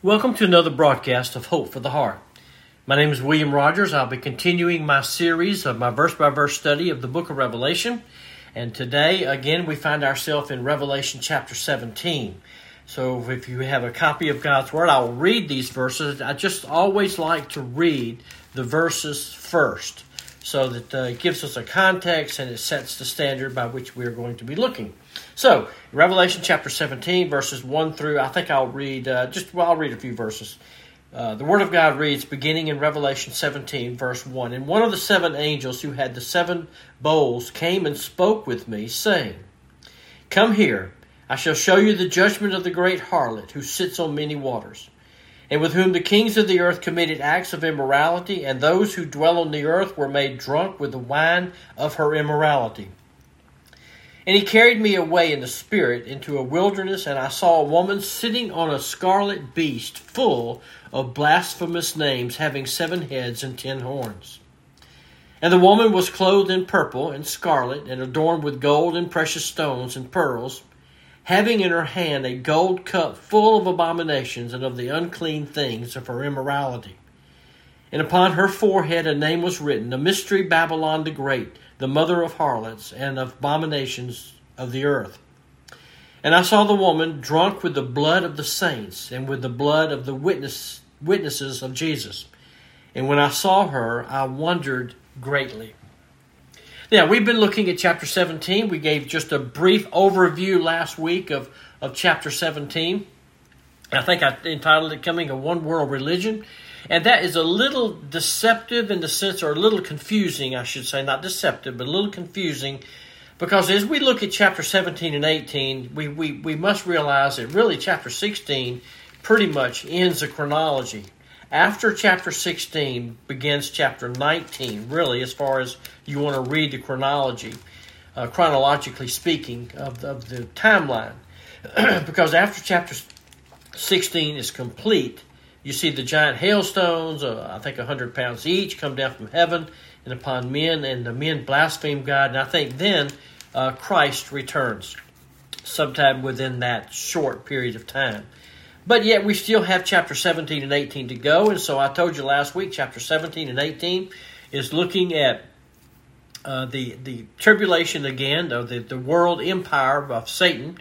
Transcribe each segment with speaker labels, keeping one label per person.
Speaker 1: Welcome to another broadcast of Hope for the Heart. My name is William Rogers. I'll be continuing my series of my verse by verse study of the book of Revelation. And today, again, we find ourselves in Revelation chapter 17. So if you have a copy of God's Word, I will read these verses. I just always like to read the verses first so that uh, it gives us a context and it sets the standard by which we are going to be looking. So, Revelation chapter 17, verses 1 through, I think I'll read, uh, just, well, I'll read a few verses. Uh, the Word of God reads, beginning in Revelation 17, verse 1 And one of the seven angels who had the seven bowls came and spoke with me, saying, Come here, I shall show you the judgment of the great harlot who sits on many waters, and with whom the kings of the earth committed acts of immorality, and those who dwell on the earth were made drunk with the wine of her immorality. And he carried me away in the spirit into a wilderness, and I saw a woman sitting on a scarlet beast full of blasphemous names, having seven heads and ten horns. And the woman was clothed in purple and scarlet, and adorned with gold and precious stones and pearls, having in her hand a gold cup full of abominations and of the unclean things of her immorality. And upon her forehead a name was written, the mystery Babylon the Great the mother of harlots and of abominations of the earth. And I saw the woman drunk with the blood of the saints and with the blood of the witness, witnesses of Jesus. And when I saw her, I wondered greatly. Now, we've been looking at chapter 17. We gave just a brief overview last week of, of chapter 17. I think I entitled it Coming a One World Religion. And that is a little deceptive in the sense, or a little confusing, I should say, not deceptive, but a little confusing. Because as we look at chapter 17 and 18, we, we, we must realize that really chapter 16 pretty much ends the chronology. After chapter 16 begins chapter 19, really, as far as you want to read the chronology, uh, chronologically speaking, of the, of the timeline. because after chapter 16 is complete, you see the giant hailstones, uh, I think 100 pounds each, come down from heaven and upon men, and the men blaspheme God. And I think then uh, Christ returns sometime within that short period of time. But yet we still have chapter 17 and 18 to go. And so I told you last week, chapter 17 and 18 is looking at uh, the, the tribulation again, of the, the world empire of Satan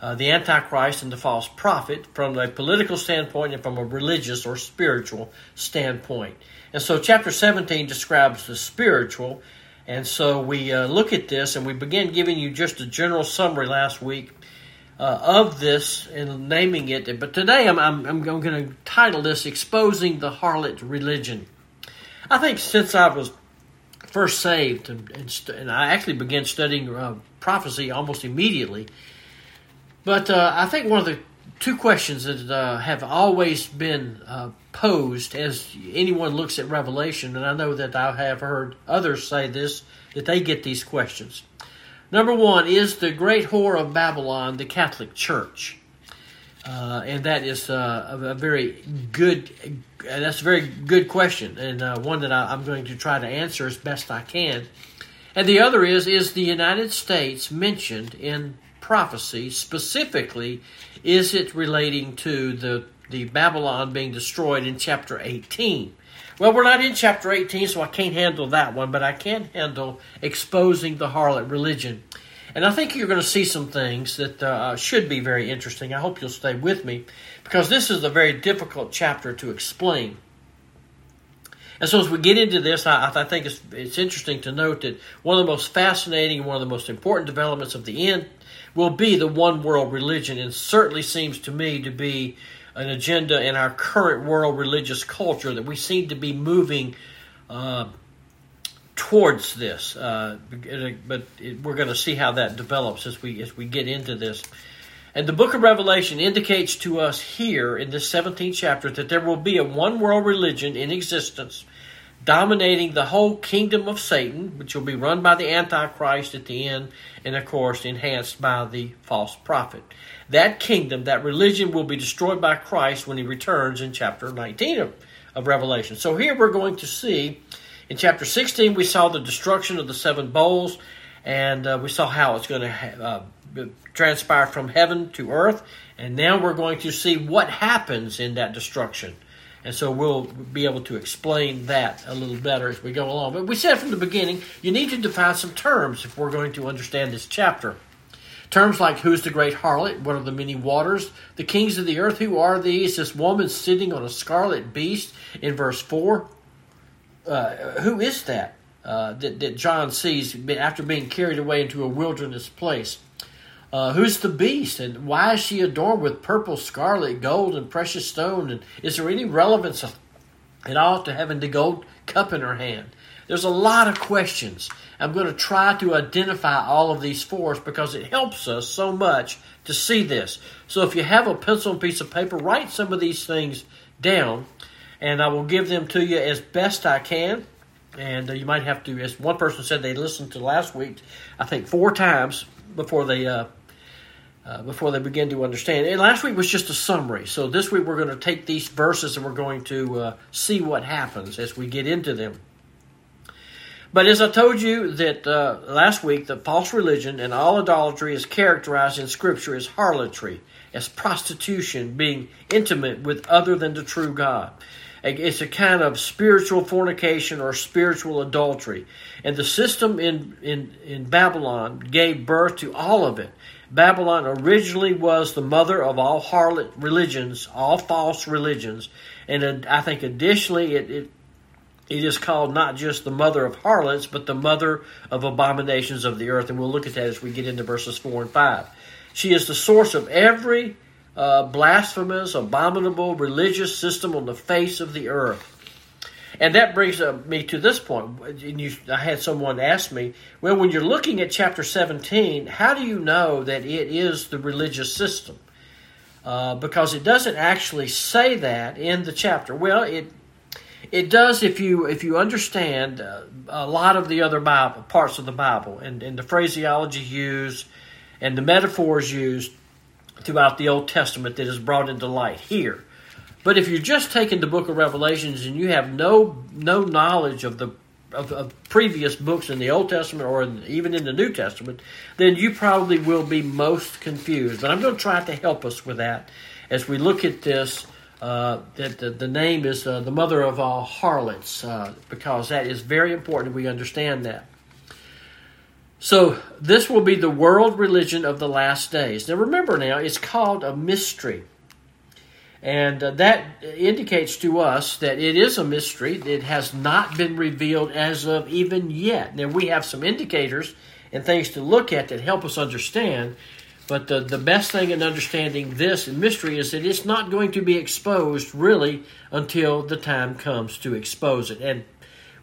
Speaker 1: uh, the Antichrist and the false prophet from a political standpoint and from a religious or spiritual standpoint. And so, chapter 17 describes the spiritual. And so, we uh, look at this and we begin giving you just a general summary last week uh, of this and naming it. But today, I'm, I'm, I'm going to title this Exposing the Harlot Religion. I think since I was first saved, and, and, and I actually began studying uh, prophecy almost immediately but uh, I think one of the two questions that uh, have always been uh, posed as anyone looks at Revelation, and I know that I have heard others say this, that they get these questions. Number one, is the great whore of Babylon the Catholic Church? Uh, and that is uh, a, very good. That's a very good question, and uh, one that I, I'm going to try to answer as best I can. And the other is: Is the United States mentioned in prophecy specifically is it relating to the the Babylon being destroyed in chapter 18? Well, we're not in chapter 18, so I can't handle that one, but I can handle exposing the harlot religion. And I think you're going to see some things that uh, should be very interesting. I hope you'll stay with me because this is a very difficult chapter to explain. And so, as we get into this, I, I think it's, it's interesting to note that one of the most fascinating, and one of the most important developments of the end will be the one world religion, and certainly seems to me to be an agenda in our current world religious culture that we seem to be moving uh, towards this. Uh, but it, we're going to see how that develops as we as we get into this. And the book of Revelation indicates to us here in this 17th chapter that there will be a one world religion in existence dominating the whole kingdom of Satan, which will be run by the Antichrist at the end, and of course enhanced by the false prophet. That kingdom, that religion, will be destroyed by Christ when he returns in chapter 19 of, of Revelation. So here we're going to see in chapter 16, we saw the destruction of the seven bowls, and uh, we saw how it's going to uh, transpire from heaven to earth. And now we're going to see what happens in that destruction. And so we'll be able to explain that a little better as we go along. But we said from the beginning, you need to define some terms if we're going to understand this chapter. Terms like who's the great harlot, what are the many waters, the kings of the earth, who are these, this woman sitting on a scarlet beast in verse 4. Uh, who is that, uh, that that John sees after being carried away into a wilderness place? Uh, who's the beast, and why is she adorned with purple, scarlet, gold, and precious stone? And is there any relevance at all to having the gold cup in her hand? There's a lot of questions. I'm going to try to identify all of these for us because it helps us so much to see this. So if you have a pencil and piece of paper, write some of these things down, and I will give them to you as best I can. And uh, you might have to, as one person said, they listened to last week, I think four times before they uh, uh, before they begin to understand. And last week was just a summary. So this week we're going to take these verses and we're going to uh, see what happens as we get into them. But as I told you that uh, last week, the false religion and all idolatry is characterized in Scripture as harlotry, as prostitution, being intimate with other than the true God. It's a kind of spiritual fornication or spiritual adultery. And the system in, in, in Babylon gave birth to all of it. Babylon originally was the mother of all harlot religions, all false religions. And I think additionally, it, it it is called not just the mother of harlots, but the mother of abominations of the earth. And we'll look at that as we get into verses 4 and 5. She is the source of every uh, blasphemous, abominable religious system on the face of the earth. And that brings uh, me to this point. And you, I had someone ask me, well, when you're looking at chapter 17, how do you know that it is the religious system? Uh, because it doesn't actually say that in the chapter. Well, it it does if you if you understand uh, a lot of the other Bible parts of the Bible and, and the phraseology used and the metaphors used throughout the Old Testament that is brought into light here. But if you're just taking the book of Revelations and you have no no knowledge of the of, of previous books in the Old Testament or in, even in the New Testament, then you probably will be most confused. But I'm going to try to help us with that as we look at this uh, that the, the, name is uh, the mother of all harlots, uh, because that is very important. We understand that. So this will be the world religion of the last days. Now remember, now it's called a mystery, and uh, that indicates to us that it is a mystery. It has not been revealed as of even yet. Now we have some indicators and things to look at that help us understand but the, the best thing in understanding this mystery is that it's not going to be exposed really until the time comes to expose it. And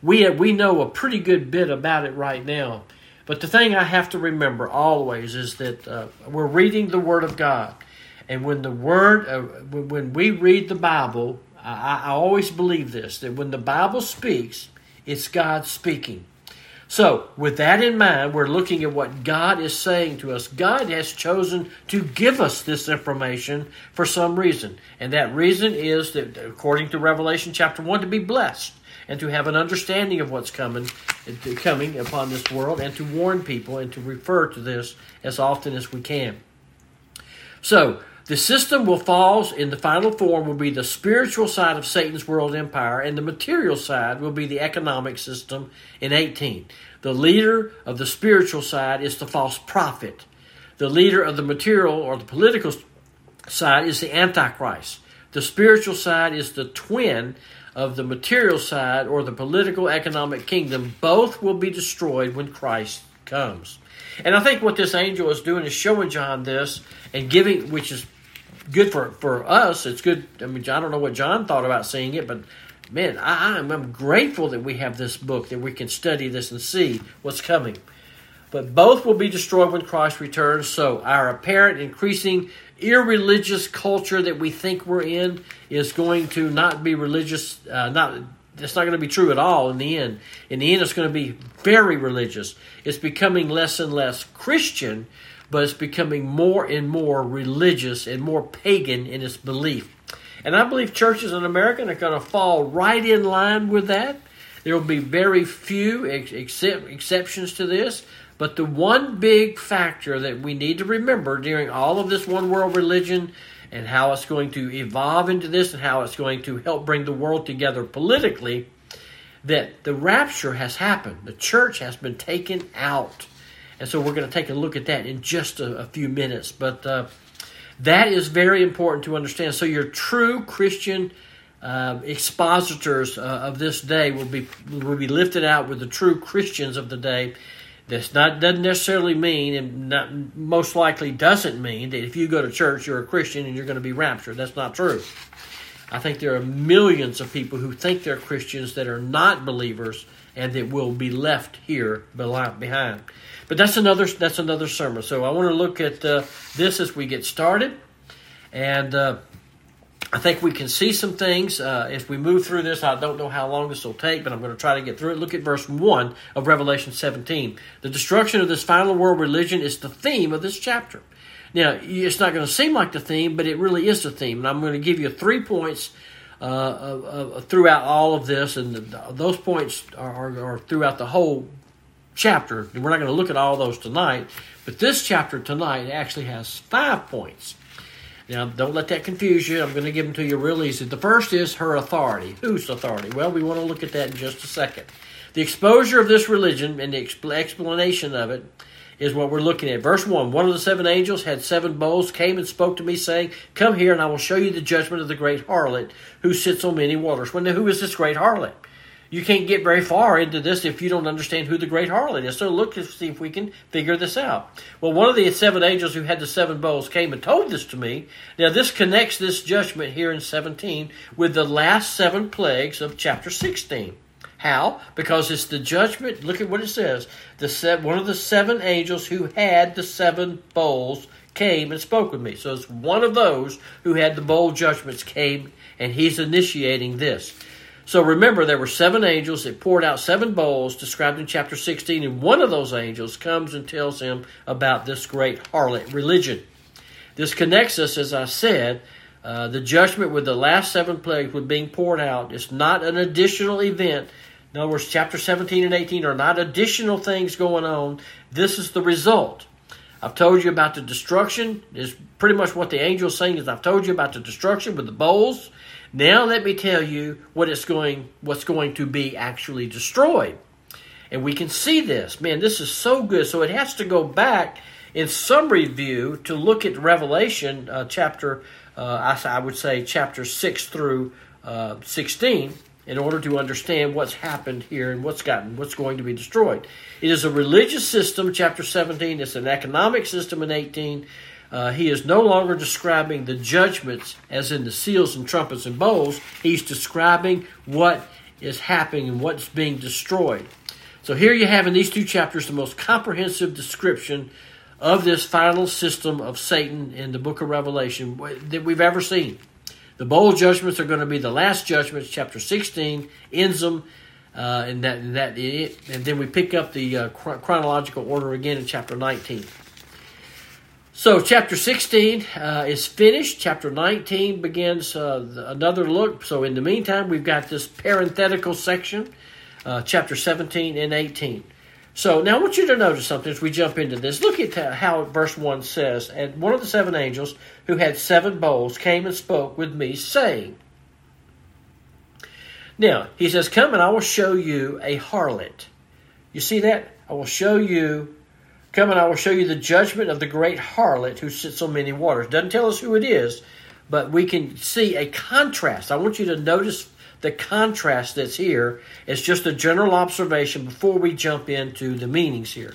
Speaker 1: we, we know a pretty good bit about it right now. But the thing I have to remember always is that uh, we're reading the Word of God. And when the Word, uh, when we read the Bible, I, I always believe this that when the Bible speaks, it's God speaking. So, with that in mind, we're looking at what God is saying to us. God has chosen to give us this information for some reason. And that reason is that, according to Revelation chapter 1, to be blessed and to have an understanding of what's coming, coming upon this world and to warn people and to refer to this as often as we can. So, the system will fall in the final form will be the spiritual side of Satan's world empire, and the material side will be the economic system in 18. The leader of the spiritual side is the false prophet. The leader of the material or the political side is the Antichrist. The spiritual side is the twin of the material side or the political economic kingdom. Both will be destroyed when Christ comes. And I think what this angel is doing is showing John this and giving, which is good for, for us. It's good. I mean, I don't know what John thought about seeing it, but man, I, I'm, I'm grateful that we have this book, that we can study this and see what's coming. But both will be destroyed when Christ returns. So our apparent increasing irreligious culture that we think we're in is going to not be religious. Uh, not it's not going to be true at all in the end. In the end, it's going to be very religious. It's becoming less and less Christian but it's becoming more and more religious and more pagan in its belief. And I believe churches in America are going to fall right in line with that. There will be very few ex- exceptions to this. But the one big factor that we need to remember during all of this one world religion and how it's going to evolve into this and how it's going to help bring the world together politically, that the rapture has happened. The church has been taken out. And so we're going to take a look at that in just a, a few minutes. But uh, that is very important to understand. So your true Christian uh, expositors uh, of this day will be will be lifted out with the true Christians of the day. This not doesn't necessarily mean, and not, most likely doesn't mean that if you go to church you're a Christian and you're going to be raptured. That's not true. I think there are millions of people who think they're Christians that are not believers and that will be left here behind. But that's another that's another sermon. So I want to look at uh, this as we get started, and uh, I think we can see some things uh, if we move through this. I don't know how long this will take, but I'm going to try to get through it. Look at verse 1 of Revelation 17. The destruction of this final world religion is the theme of this chapter. Now, it's not going to seem like the theme, but it really is the theme. And I'm going to give you three points uh, uh, throughout all of this, and the, those points are, are, throughout the whole chapter. And we're not going to look at all those tonight, but this chapter tonight actually has five points. Now, don't let that confuse you. I'm going to give them to you real easy. The first is her authority. Whose authority? Well, we want to look at that in just a second. The exposure of this religion and the explanation of it is what we're looking at. Verse 1 One of the seven angels had seven bowls, came and spoke to me, saying, Come here, and I will show you the judgment of the great harlot who sits on many waters. Well, now, who is this great harlot? You can't get very far into this if you don't understand who the great harlot is. So look to see if we can figure this out. Well, one of the seven angels who had the seven bowls came and told this to me. Now, this connects this judgment here in 17 with the last seven plagues of chapter 16. How? Because it's the judgment. Look at what it says. The one of the seven angels who had the seven bowls came and spoke with me. So it's one of those who had the bowl judgments came, and he's initiating this. So remember, there were seven angels that poured out seven bowls described in chapter 16, and one of those angels comes and tells him about this great harlot religion. This connects us, as I said, uh, the judgment with the last seven plagues with being poured out. It's not an additional event. In other words, chapter 17 and 18 are not additional things going on. This is the result. I've told you about the destruction. Is pretty much what the angel is saying is I've told you about the destruction with the bowls. Now let me tell you what it's going what's going to be actually destroyed. And we can see this. Man, this is so good. So it has to go back in summary view to look at Revelation uh, chapter, uh, I, I, would say chapter 6 through uh, 16 in order to understand what's happened here and what's gotten what's going to be destroyed. It is a religious system, chapter 17. It's an economic system in 18. Uh, he is no longer describing the judgments as in the seals and trumpets and bowls. He's describing what is happening and what's being destroyed. So here you have in these two chapters the most comprehensive description of this final system of Satan in the book of Revelation that we've ever seen. The bowl judgments are going to be the last judgments, chapter 16, ends them, uh, and that, and that it, and then we pick up the uh, chronological order again in chapter 19. So, chapter 16 uh, is finished. Chapter 19 begins uh, another look. So, in the meantime, we've got this parenthetical section, uh, chapter 17 and 18. So, now I want you to notice something as we jump into this. Look at how verse 1 says And one of the seven angels who had seven bowls came and spoke with me, saying, Now, he says, Come and I will show you a harlot. You see that? I will show you Come and I will show you the judgment of the great harlot who sits on many waters. Doesn't tell us who it is, but we can see a contrast. I want you to notice the contrast that's here. It's just a general observation before we jump into the meanings here.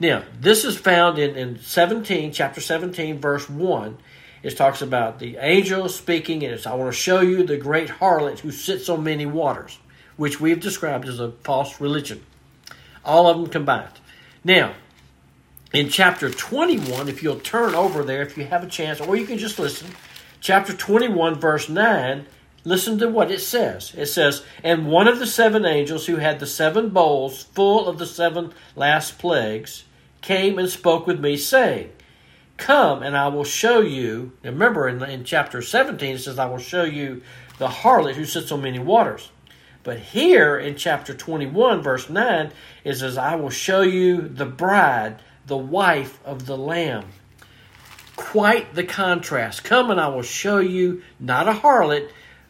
Speaker 1: Now, this is found in, in 17, chapter 17, verse 1. It talks about the angel speaking, and it's, I want to show you the great harlot who sits on many waters, which we've described as a false religion. All of them combined. Now, in chapter 21, if you'll turn over there, if you have a chance, or you can just listen, chapter 21, verse 9, listen to what it says. It says, And one of the seven angels who had the seven bowls full of the seven last plagues came and spoke with me, saying, Come, and I will show you. remember, in, in chapter 17, it says, I will show you the harlot who sits on many waters. But here in chapter 21, verse 9, it says, I will show you the bride the wife of the Lamb. quite the contrast. Come and I will show you not a harlot,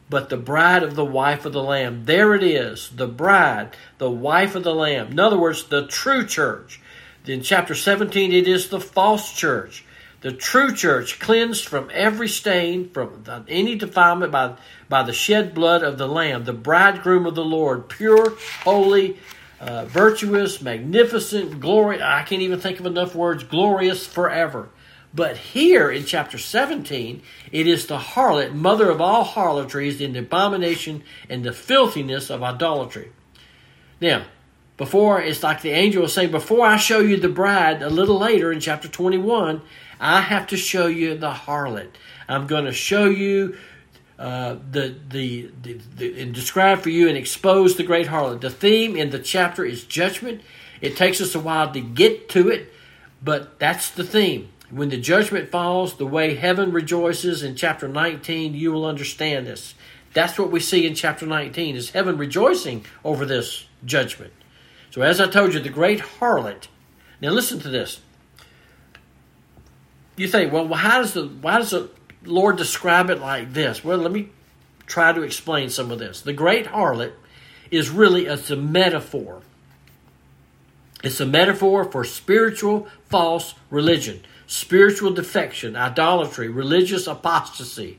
Speaker 1: but the bride of the wife of the Lamb. There it is, the bride, the wife of the Lamb. In other words, the true church. In chapter 17, it is the false church. The true church, cleansed from every stain, from any defilement by, by the shed blood of the Lamb, the bridegroom of the Lord, pure, holy, uh, virtuous, magnificent, glory. I can't even think of enough words. Glorious forever. But here in chapter 17, it is the harlot, mother of all harlotries, in the abomination and the filthiness of idolatry. Now, before it's like the angel was saying, before I show you the bride a little later in chapter 21, I have to show you the harlot. I'm going to show you uh, the, the, the, the, and describe for you and expose the great harlot. The theme in the chapter is judgment. It takes us a while to get to it, but that's the theme. When the judgment falls, the way heaven rejoices in chapter 19, you will understand this. That's what we see in chapter 19 is heaven rejoicing over this judgment. So as I told you, the great harlot. Now listen to this. You think, well, how does the why does the Lord describe it like this? Well, let me try to explain some of this. The great harlot is really it's a metaphor. It's a metaphor for spiritual false religion spiritual defection, idolatry, religious apostasy.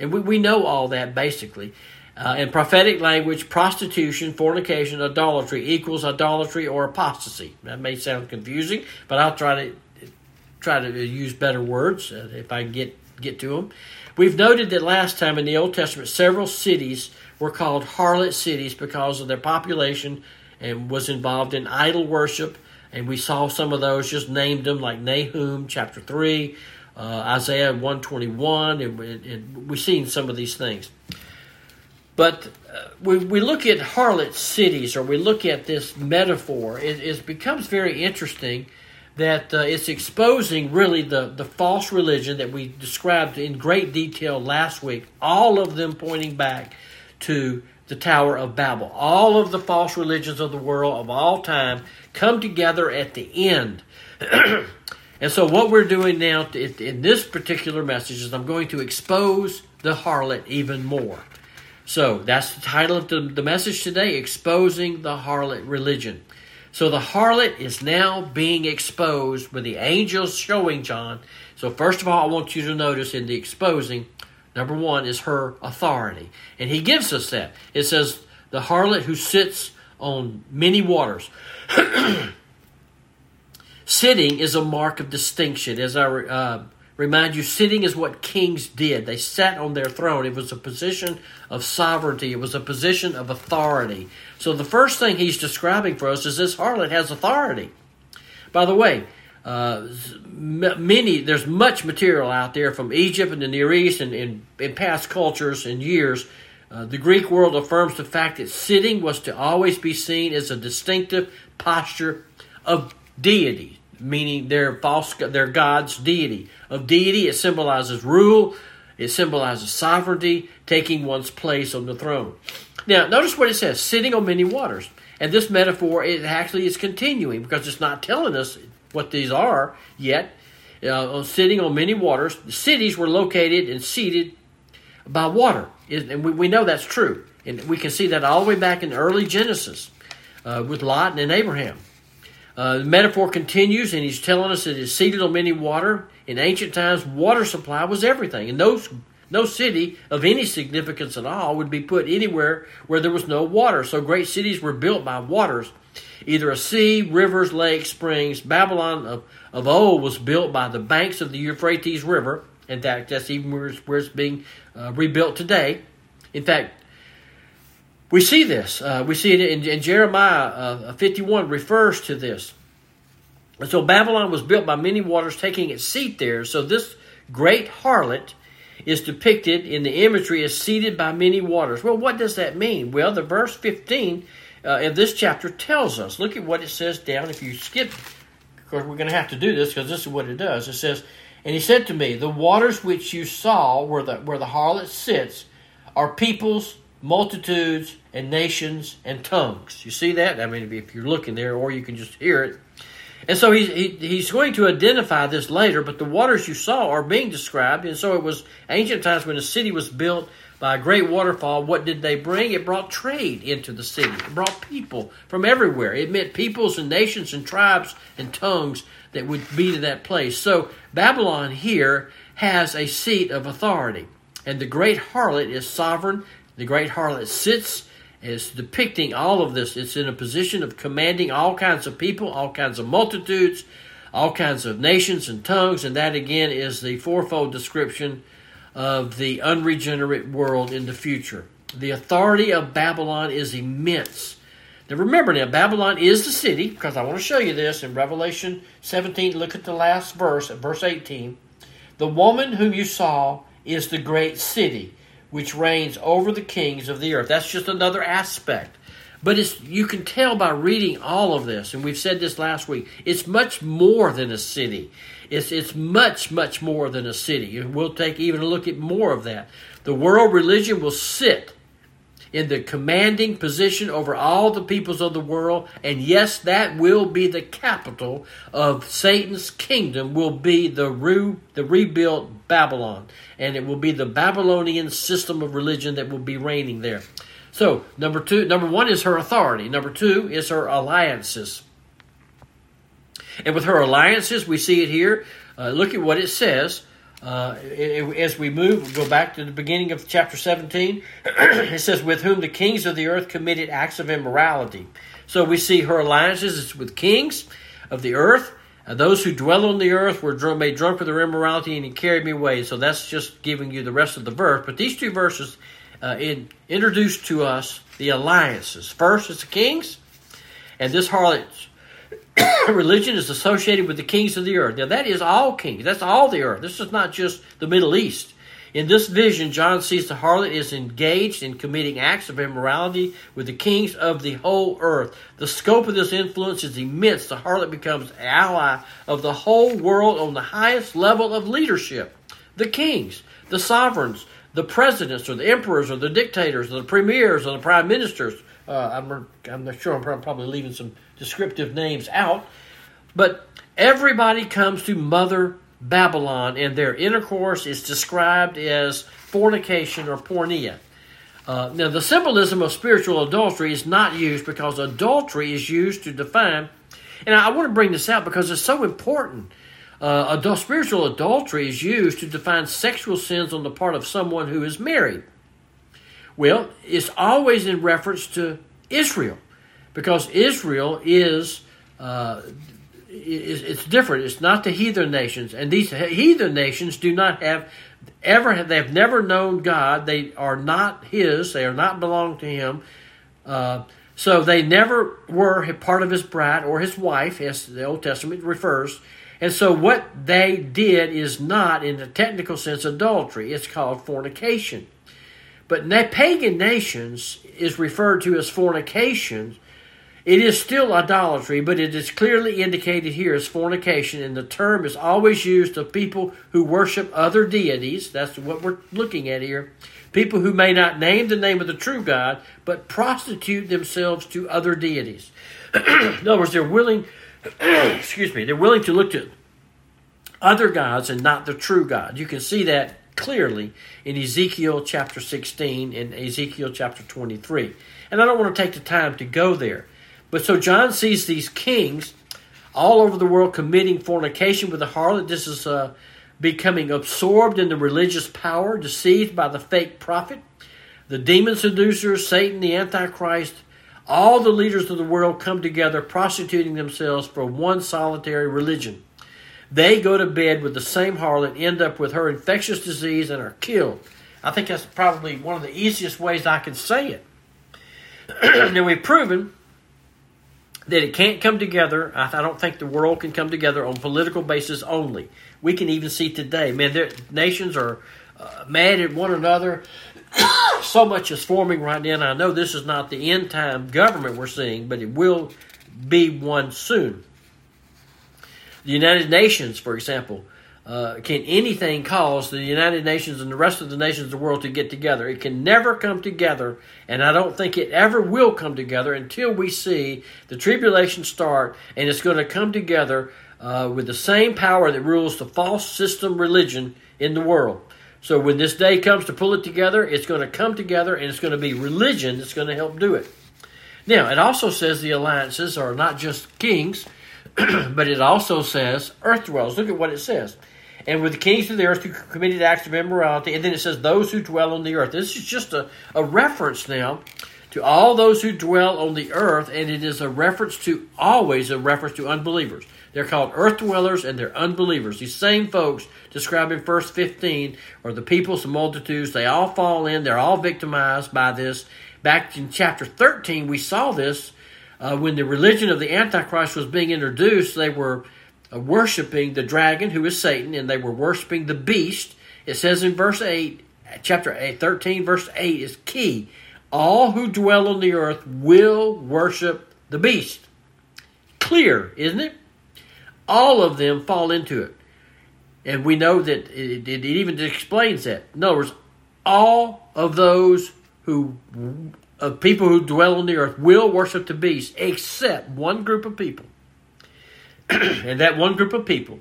Speaker 1: And we, we know all that basically. Uh, in prophetic language, prostitution, fornication, idolatry equals idolatry or apostasy. That may sound confusing, but I'll try to try to use better words uh, if I get get to them. We've noted that last time in the Old Testament, several cities were called harlot cities because of their population and was involved in idol worship and we saw some of those, just named them like Nahum chapter 3, uh, Isaiah 121, and, and we've seen some of these things. But uh, we, we look at harlot cities or we look at this metaphor, it, it becomes very interesting that uh, it's exposing really the, the false religion that we described in great detail last week, all of them pointing back to the Tower of Babel. All of the false religions of the world of all time come together at the end. and so, what we're doing now in this particular message is I'm going to expose the harlot even more. So, that's the title of the, message today Exposing the Harlot Religion. So, the harlot is now being exposed with the angels showing John. So, first of all, I want you to notice in the exposing, number one is her authority. And he gives us that. It says, the harlot who sits on many waters. sitting is a mark of distinction. As I uh, remind you, sitting is what kings did. They sat on their throne. It was a position of sovereignty, it was a position of authority. So the first thing he's describing for us is this harlot has authority. By the way, uh, many there's much material out there from Egypt and the Near East and in past cultures and years uh, the Greek world affirms the fact that sitting was to always be seen as a distinctive posture of deity, meaning their false, their God's deity. Of deity, it symbolizes rule, it symbolizes sovereignty, taking one's place on the throne. Now, notice what it says: sitting on many waters. And this metaphor, it actually is continuing because it's not telling us what these are yet. Uh, sitting on many waters, the cities were located and seated by water. And we, we know that's true. And we can see that all the way back in early Genesis uh, with Lot and Abraham. Uh, the metaphor continues, and he's telling us that it's seated on many water. In ancient times, water supply was everything. And no, no city of any significance at all would be put anywhere where there was no water. So great cities were built by waters, either a sea, rivers, lakes, springs. Babylon of, of old was built by the banks of the Euphrates River in fact, that's even where it's, where it's being uh, rebuilt today. In fact, we see this. Uh, we see it in, in Jeremiah uh, 51 refers to this. And so Babylon was built by many waters, taking its seat there. So this great harlot is depicted in the imagery as seated by many waters. Well, what does that mean? Well, the verse 15 uh, of this chapter tells us. Look at what it says down. If you skip, of course, we're going to have to do this because this is what it does. It says, and he said to me, The waters which you saw where the, where the harlot sits are peoples, multitudes, and nations and tongues. You see that? I mean, if you're looking there, or you can just hear it. And so he, he, he's going to identify this later, but the waters you saw are being described. And so it was ancient times when a city was built by a great waterfall. What did they bring? It brought trade into the city, it brought people from everywhere. It meant peoples and nations and tribes and tongues that would be to that place. So Babylon here has a seat of authority. And the great harlot is sovereign. The great harlot sits is depicting all of this. It's in a position of commanding all kinds of people, all kinds of multitudes, all kinds of nations and tongues, and that again is the fourfold description of the unregenerate world in the future. The authority of Babylon is immense. Now remember now, Babylon is the city, because I want to show you this in Revelation 17. Look at the last verse, at verse 18. The woman whom you saw is the great city which reigns over the kings of the earth. That's just another aspect. But it's you can tell by reading all of this, and we've said this last week, it's much more than a city. It's it's much, much more than a city. We'll take even a look at more of that. The world religion will sit in the commanding position over all the peoples of the world, and yes, that will be the capital of Satan's kingdom. Will be the re, the rebuilt Babylon, and it will be the Babylonian system of religion that will be reigning there. So, number two, number one is her authority. Number two is her alliances. And with her alliances, we see it here. Uh, look at what it says. Uh, as we move, we'll go back to the beginning of chapter 17. it says, With whom the kings of the earth committed acts of immorality. So we see her alliances with kings of the earth. Uh, those who dwell on the earth were drunk, made drunk with their immorality, and he carried me away. So that's just giving you the rest of the verse. But these two verses uh, in, introduce to us the alliances. First, it's the kings, and this harlot religion is associated with the kings of the earth. Now, that is all kings. That's all the earth. This is not just the Middle East. In this vision, John sees the harlot is engaged in committing acts of immorality with the kings of the whole earth. The scope of this influence is immense. The harlot becomes ally of the whole world on the highest level of leadership. The kings, the sovereigns, the presidents, or the emperors, or the dictators, or the premiers, or the prime ministers. Uh, I'm, I'm not sure. I'm probably leaving some descriptive names out. But everybody comes to Mother Babylon, and their intercourse is described as fornication or porneia. Uh, now, the symbolism of spiritual adultery is not used because adultery is used to define, and I want to bring this out because it's so important. Uh, adult, spiritual adultery is used to define sexual sins on the part of someone who is married. Well, it's always in reference to Israel because Israel is, uh, is it's different. It's not the heathen nations, and these heathen nations do not have ever they have never known God. They are not His. They are not belong to Him. Uh, so they never were part of His bride or His wife, as the Old Testament refers. And so what they did is not, in the technical sense, adultery. It's called fornication. But pagan nations is referred to as fornication it is still idolatry, but it is clearly indicated here as fornication, and the term is always used of people who worship other deities. That's what we're looking at here. People who may not name the name of the true God, but prostitute themselves to other deities. In other words, they're willing, excuse me, they're willing to look to other gods and not the true God. You can see that clearly in Ezekiel chapter 16 and Ezekiel chapter 23. And I don't want to take the time to go there. But so John sees these kings all over the world committing fornication with the harlot. This is uh, becoming absorbed in the religious power, deceived by the fake prophet, the demon seducers, Satan, the Antichrist. All the leaders of the world come together, prostituting themselves for one solitary religion. They go to bed with the same harlot, end up with her infectious disease, and are killed. I think that's probably one of the easiest ways I can say it. now, we've proven that it can't come together. I, don't think the world can come together on political basis only. We can even see today, man, nations are uh, mad at one another. so much is forming right now. And I know this is not the end time government we're seeing, but it will be one soon. The United Nations, for example, uh, can anything cause the United Nations and the rest of the nations of the world to get together. It can never come together, and I don't think it ever will come together until we see the tribulation start, and it's going to come together uh, with the same power that rules the false system religion in the world. So when this day comes to pull it together, it's going to come together, and it's going to be religion that's going to help do it. Now, it also says the alliances are not just kings, but it also says earth dwellers. Look at what it says and with the kings of the earth who committed acts of immorality. And then it says, those who dwell on the earth. This is just a, a reference now to all those who dwell on the earth, and it is a reference to always a reference to unbelievers. They're called earth dwellers and they're unbelievers. These same folks described in verse 15 are the peoples and multitudes. They all fall in, they're all victimized by this. Back in chapter 13, we saw this uh, when the religion of the Antichrist was being introduced. They were Uh, worshiping the dragon, who is Satan, and they were worshiping the beast. It says in verse 8, chapter 8, 13, verse 8 is key. All who dwell on the earth will worship the beast. Clear, isn't it? All of them fall into it. And we know that it, it even explains that. In other words, all of those who, of people who dwell on the earth, will worship the beast, except one group of people and that one group of people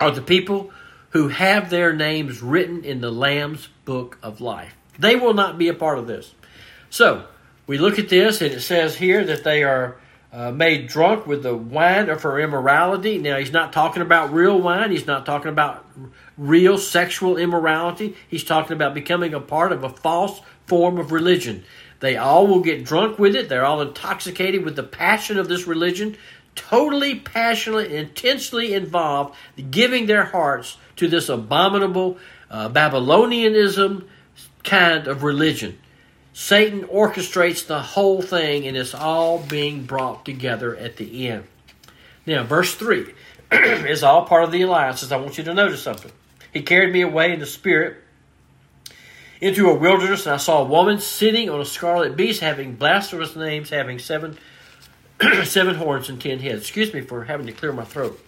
Speaker 1: are the people who have their names written in the Lamb's book of life. They will not be a part of this. So, we look at this, and it says here that they are uh, made drunk with the wine of her immorality. Now, he's not talking about real wine, he's not talking about real sexual immorality. He's talking about becoming a part of a false form of religion. They all will get drunk with it. They're all intoxicated with the passion of this religion totally passionately, intensely involved, giving their hearts to this abominable uh, Babylonianism kind of religion. Satan orchestrates the whole thing, and it's all being brought together at the end. Now, verse 3 is all part of the alliances. I want you to notice something. He carried me away in the spirit into a wilderness, and I saw a woman sitting on a scarlet beast, having blasphemous names, having seven seven horns and ten heads. Excuse me for having to clear my throat.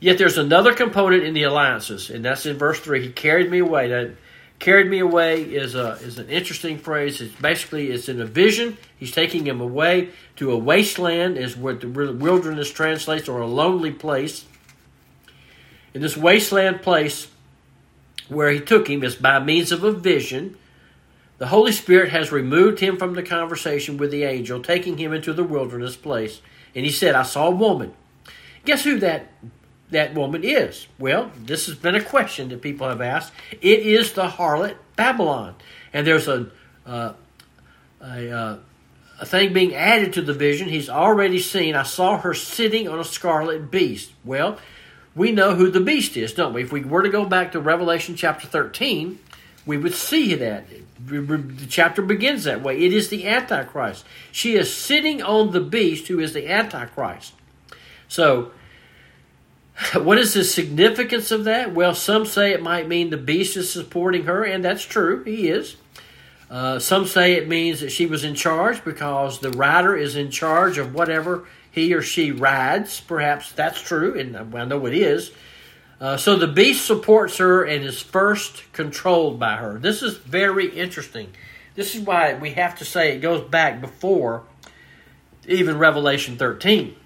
Speaker 1: Yet there's another component in the alliances, and that's in verse three. He carried me away. That carried me away is a is an interesting phrase. It's basically it's in a vision. He's taking him away to a wasteland, is what the wilderness translates, or a lonely place. In this wasteland place where he took him is by means of a vision the Holy Spirit has removed him from the conversation with the angel, taking him into the wilderness place. And he said, I saw a woman. Guess who that that woman is? Well, this has been a question that people have asked. It is the harlot Babylon. And there's a, uh, a, uh, a thing being added to the vision. He's already seen, I saw her sitting on a scarlet beast. Well, we know who the beast is, don't we? If we were to go back to Revelation chapter 13, we would see that. The chapter begins that way. It is the Antichrist. She is sitting on the beast who is the Antichrist. So, what is the significance of that? Well, some say it might mean the beast is supporting her, and that's true. He is. Uh, some say it means that she was in charge because the rider is in charge of whatever he or she rides. Perhaps that's true, and I know it is. Uh, so the beast supports her and is first controlled by her. This is very interesting. This is why we have to say it goes back before even Revelation 13.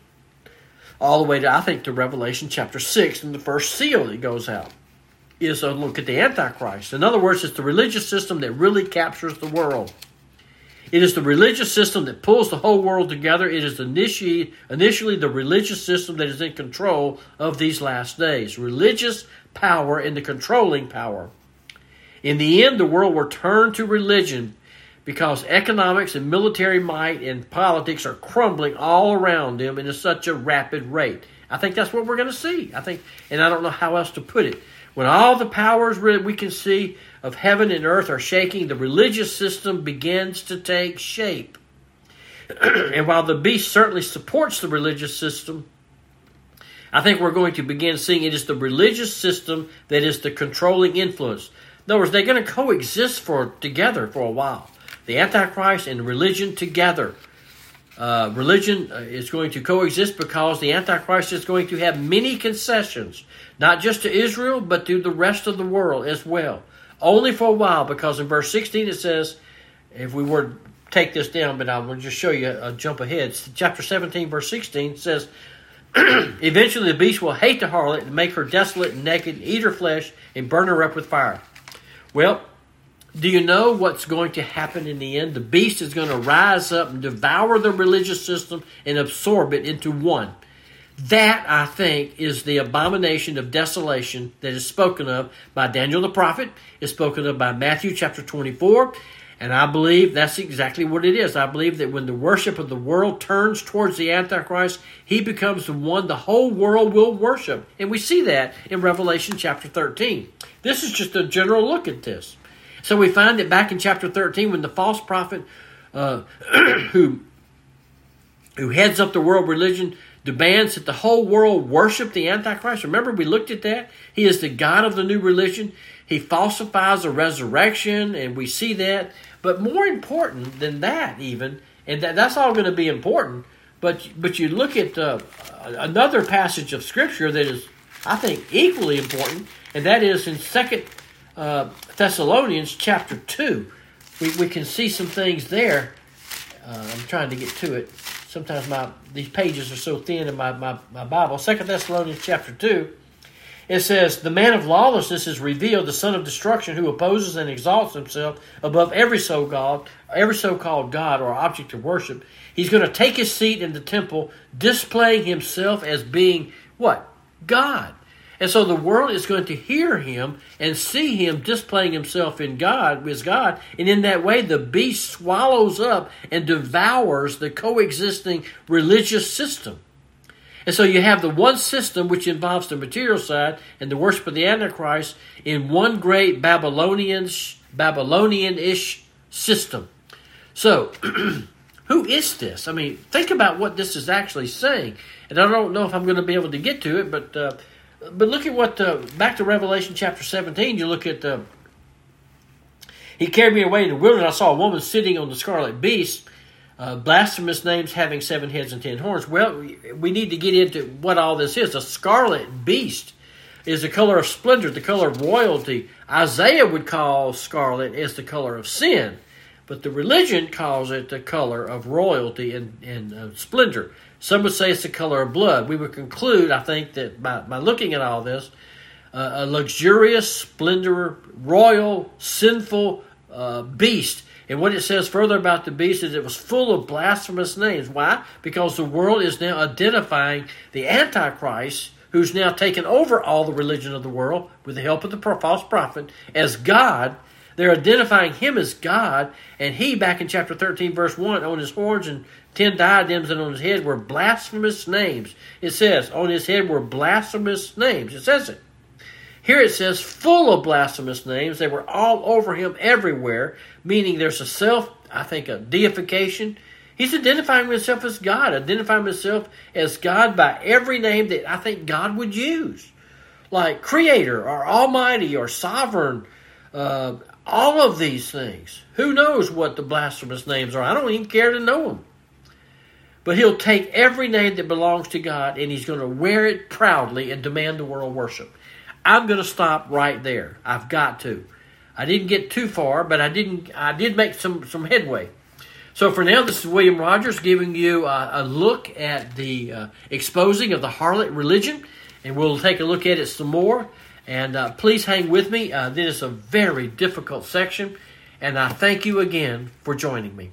Speaker 1: All the way to, I think, to Revelation chapter 6 and the first seal that goes out is a look at the Antichrist. In other words, it's the religious system that really captures the world. It is the religious system that pulls the whole world together. It is initially, initially the religious system that is in control of these last days. Religious power and the controlling power. In the end, the world will turn to religion because economics and military might and politics are crumbling all around them in such a rapid rate. I think that's what we're going to see. I think, and I don't know how else to put it. When all the powers we can see of heaven and earth are shaking, the religious system begins to take shape. and while the beast certainly supports the religious system, I think we're going to begin seeing it is the religious system that is the controlling influence. In other words, they're going to coexist for together for a while. The Antichrist and religion together. uh, religion uh, is going to coexist because the Antichrist is going to have many concessions, not just to Israel, but to the rest of the world as well. Only for a while, because in verse 16 it says, if we were to take this down, but I will just show you a jump ahead. Chapter 17, verse 16 says, Eventually the beast will hate the harlot and make her desolate and naked, and eat her flesh, and burn her up with fire. Well, do you know what's going to happen in the end? The beast is going to rise up and devour the religious system and absorb it into one. That, I think, is the abomination of desolation that is spoken of by Daniel the prophet, is spoken of by Matthew chapter 24, and I believe that's exactly what it is. I believe that when the worship of the world turns towards the Antichrist, he becomes the one the whole world will worship. And we see that in Revelation chapter 13. This is just a general look at this. So we find that back in chapter 13, when the false prophet uh, who, who heads up the world religion demands that the whole world worship the Antichrist. Remember, we looked at that? He is the God of the new religion. He falsifies the resurrection, and we see that. But more important than that, even, and that, that's all going to be important, but, but you look at uh, another passage of Scripture that is, I think, equally important, and that is in Second uh, Thessalonians chapter 2. We, we can see some things there. Uh, I'm trying to get to it. Sometimes my these pages are so thin in my, my, my Bible. Second Thessalonians chapter 2. It says, The man of lawlessness is revealed, the son of destruction, who opposes and exalts himself above every so God, every so-called God or object of worship. He's going to take his seat in the temple, displaying himself as being what? God. And so the world is going to hear him and see him displaying himself in God, as God. And in that way, the beast swallows up and devours the coexisting religious system. And so you have the one system which involves the material side and the worship of the Antichrist in one great Babylonian Babylonian-ish system. So, who is this? I mean, think about what this is actually saying. And I don't know if I'm going to be able to get to it, but uh, but look at what, uh, back to Revelation chapter 17, you look at, the. he carried me away in the wilderness. I saw a woman sitting on the scarlet beast, uh, blasphemous names having seven heads and ten horns. Well, we need to get into what all this is. A scarlet beast is the color of splendor, the color of royalty. Isaiah would call scarlet as the color of sin, but the religion calls it the color of royalty and, and uh, splendor. Some would say it's the color of blood. We would conclude, I think, that by, by looking at all this, uh, a luxurious, splendor, royal, sinful uh, beast. And what it says further about the beast is it was full of blasphemous names. Why? Because the world is now identifying the Antichrist, who's now taken over all the religion of the world with the help of the false prophet, as God. They're identifying him as God, and he, back in chapter 13, verse 1, on his horns and ten diadems and on his head were blasphemous names. It says, on his head were blasphemous names. It says it. Here it says, full of blasphemous names. They were all over him everywhere, meaning there's a self, I think, a deification. He's identifying himself as God, identifying himself as God by every name that I think God would use, like Creator or Almighty or Sovereign. Uh, all of these things. Who knows what the blasphemous names are? I don't even care to know them. But he'll take every name that belongs to God and he's going to wear it proudly and demand the world worship. I'm going to stop right there. I've got to. I didn't get too far, but I didn't. I did make some some headway. So for now, this is William Rogers giving you a, a look at the uh, exposing of the harlot religion, and we'll take a look at it some more. And uh, please hang with me. Uh, this is a very difficult section, and I thank you again for joining me.